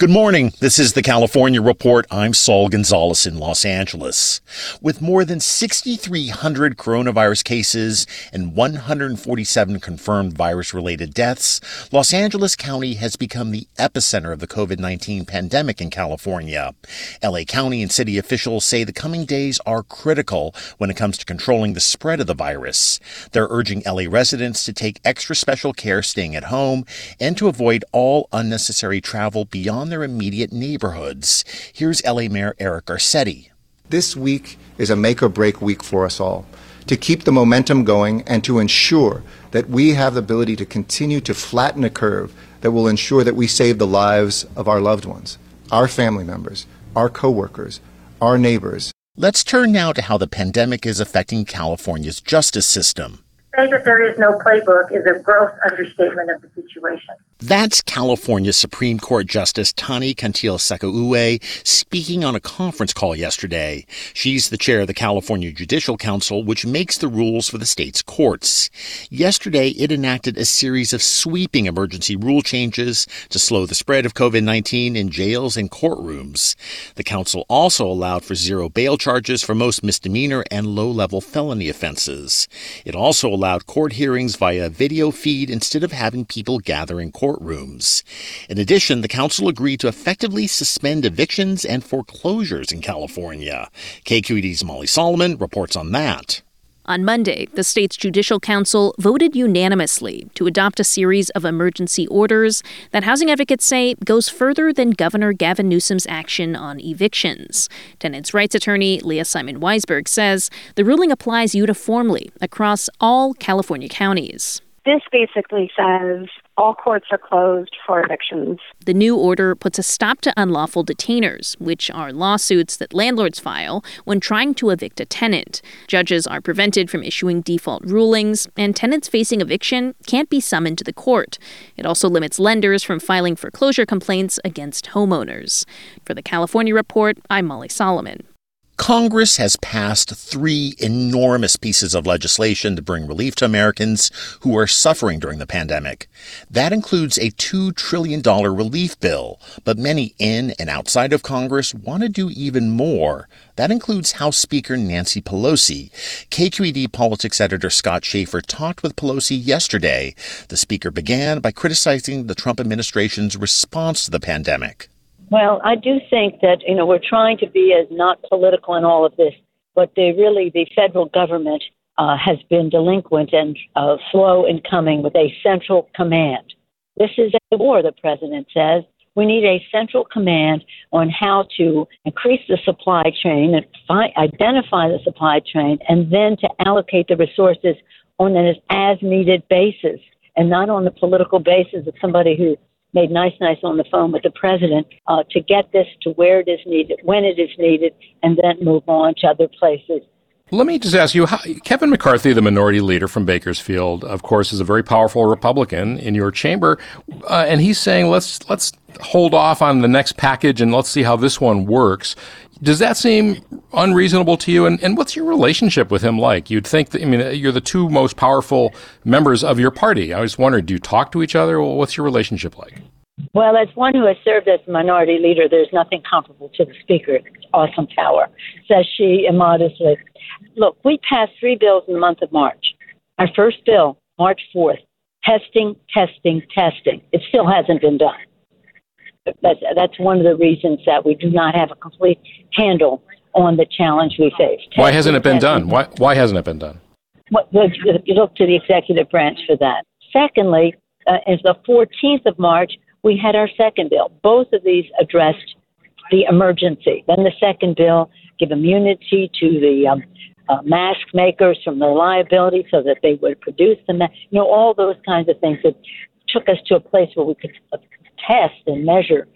Good morning. This is the California Report. I'm Saul Gonzalez in Los Angeles. With more than 6,300 coronavirus cases and 147 confirmed virus related deaths, Los Angeles County has become the epicenter of the COVID-19 pandemic in California. LA County and city officials say the coming days are critical when it comes to controlling the spread of the virus. They're urging LA residents to take extra special care staying at home and to avoid all unnecessary travel beyond their immediate neighborhoods. Here's LA Mayor Eric Garcetti. This week is a make or break week for us all to keep the momentum going and to ensure that we have the ability to continue to flatten a curve that will ensure that we save the lives of our loved ones, our family members, our coworkers, our neighbors. Let's turn now to how the pandemic is affecting California's justice system say that there is no playbook is a gross understatement of the situation. That's California Supreme Court Justice Tani Cantil-Sakauye speaking on a conference call yesterday. She's the chair of the California Judicial Council, which makes the rules for the state's courts. Yesterday, it enacted a series of sweeping emergency rule changes to slow the spread of COVID-19 in jails and courtrooms. The council also allowed for zero bail charges for most misdemeanor and low-level felony offenses. It also allowed court hearings via video feed instead of having people gather in courtrooms. In addition, the council agreed to effectively suspend evictions and foreclosures in California. KQED's Molly Solomon reports on that. On Monday, the state's Judicial Council voted unanimously to adopt a series of emergency orders that housing advocates say goes further than Governor Gavin Newsom's action on evictions. Tenants' rights attorney Leah Simon Weisberg says the ruling applies uniformly across all California counties. This basically says all courts are closed for evictions. The new order puts a stop to unlawful detainers, which are lawsuits that landlords file when trying to evict a tenant. Judges are prevented from issuing default rulings, and tenants facing eviction can't be summoned to the court. It also limits lenders from filing foreclosure complaints against homeowners. For the California Report, I'm Molly Solomon. Congress has passed three enormous pieces of legislation to bring relief to Americans who are suffering during the pandemic. That includes a $2 trillion relief bill, but many in and outside of Congress want to do even more. That includes House Speaker Nancy Pelosi. KQED politics editor Scott Shafer talked with Pelosi yesterday. The speaker began by criticizing the Trump administration's response to the pandemic. Well, I do think that, you know, we're trying to be as not political in all of this, but they really, the federal government uh, has been delinquent and uh, slow in coming with a central command. This is a war, the president says. We need a central command on how to increase the supply chain and fi- identify the supply chain and then to allocate the resources on an as needed basis and not on the political basis of somebody who made nice, nice on the phone with the president uh, to get this to where it is needed, when it is needed, and then move on to other places. Let me just ask you, how, Kevin McCarthy, the minority leader from Bakersfield, of course, is a very powerful Republican in your chamber, uh, and he's saying let's let's hold off on the next package and let's see how this one works. Does that seem unreasonable to you? And, and what's your relationship with him like? You'd think that, I mean, uh, you're the two most powerful members of your party. I was wondering, do you talk to each other? Well, what's your relationship like? Well, as one who has served as minority leader, there's nothing comparable to the Speaker. Awesome power, says she immodestly. Look, we passed three bills in the month of March. Our first bill, March 4th, testing, testing, testing. It still hasn't been done. That's, that's one of the reasons that we do not have a complete handle on the challenge we face. Why hasn't it been done? Why, why hasn't it been done? What, you look to the executive branch for that. Secondly, uh, is the 14th of March, we had our second bill. Both of these addressed the emergency. Then the second bill give immunity to the um, uh, mask makers from their liability so that they would produce the mask. You know, all those kinds of things that took us to a place where we could test and measure.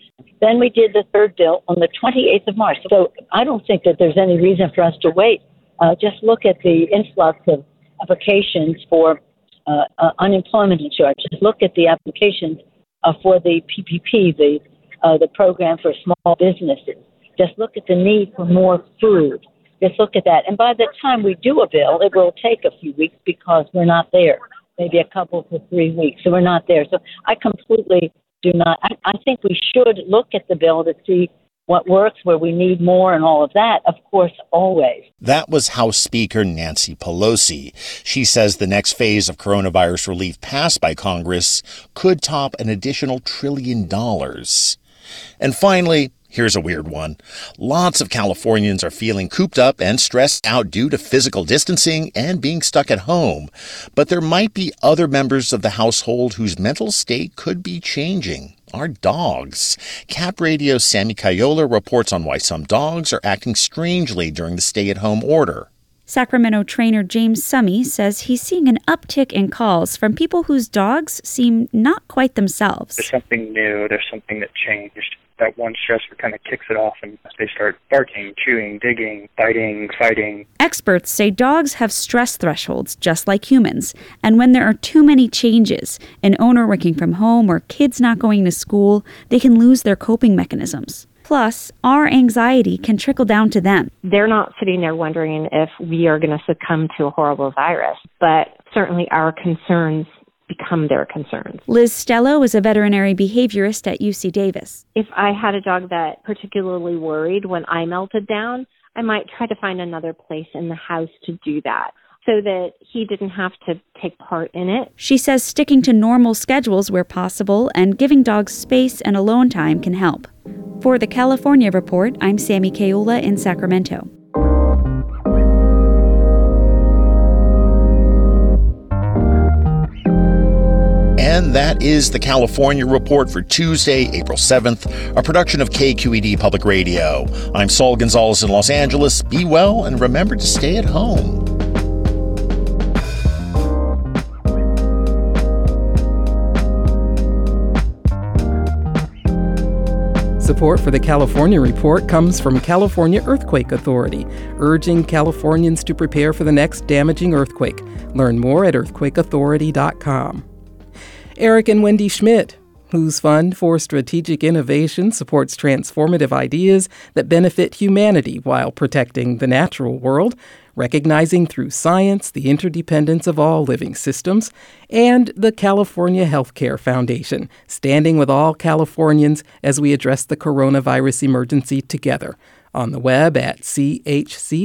Then we did the third bill on the 28th of March. So I don't think that there's any reason for us to wait. Uh, just look at the influx of applications for uh, uh, unemployment insurance. Just look at the applications uh, for the PPP, the uh, the program for small businesses. Just look at the need for more food. Just look at that. And by the time we do a bill, it will take a few weeks because we're not there. Maybe a couple to three weeks. So we're not there. So I completely do not. I, I think we should look at the bill to see what works, where we need more, and all of that, of course, always. That was House Speaker Nancy Pelosi. She says the next phase of coronavirus relief passed by Congress could top an additional trillion dollars. And finally, Here's a weird one. Lots of Californians are feeling cooped up and stressed out due to physical distancing and being stuck at home. But there might be other members of the household whose mental state could be changing. Our dogs. CapRadio Sammy Caiola reports on why some dogs are acting strangely during the stay at home order. Sacramento trainer James Summy says he's seeing an uptick in calls from people whose dogs seem not quite themselves. There's something new, there's something that changed that one stressor kind of kicks it off and they start barking, chewing, digging, biting, fighting. Experts say dogs have stress thresholds just like humans, and when there are too many changes, an owner working from home or kids not going to school, they can lose their coping mechanisms. Plus, our anxiety can trickle down to them. They're not sitting there wondering if we are going to succumb to a horrible virus, but certainly our concerns become their concerns. Liz Stelow is a veterinary behaviorist at UC Davis. If I had a dog that particularly worried when I melted down, I might try to find another place in the house to do that so that he didn't have to take part in it. She says sticking to normal schedules where possible and giving dogs space and alone time can help. For the California Report, I'm Sammy Caiola in Sacramento. And that is the California Report for Tuesday, April 7th, a production of KQED Public Radio. I'm Saul Gonzalez in Los Angeles. Be well and remember to stay at home. Support for the California Report comes from California Earthquake Authority, urging Californians to prepare for the next damaging earthquake. Learn more at earthquakeauthority.com. Eric and Wendy Schmidt, whose Fund for Strategic Innovation supports transformative ideas that benefit humanity while protecting the natural world, recognizing through science the interdependence of all living systems, and the California Healthcare Foundation, standing with all Californians as we address the coronavirus emergency together. On the web at chcf.org.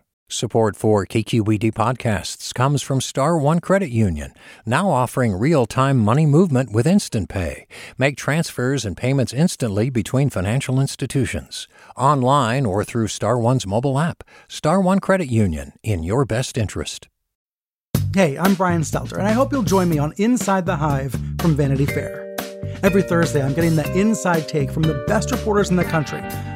Support for KQED podcasts comes from Star One Credit Union, now offering real-time money movement with Instant Pay. Make transfers and payments instantly between financial institutions, online or through Star One's mobile app. Star One Credit Union, in your best interest. Hey, I'm Brian Stelter, and I hope you'll join me on Inside the Hive from Vanity Fair. Every Thursday, I'm getting the inside take from the best reporters in the country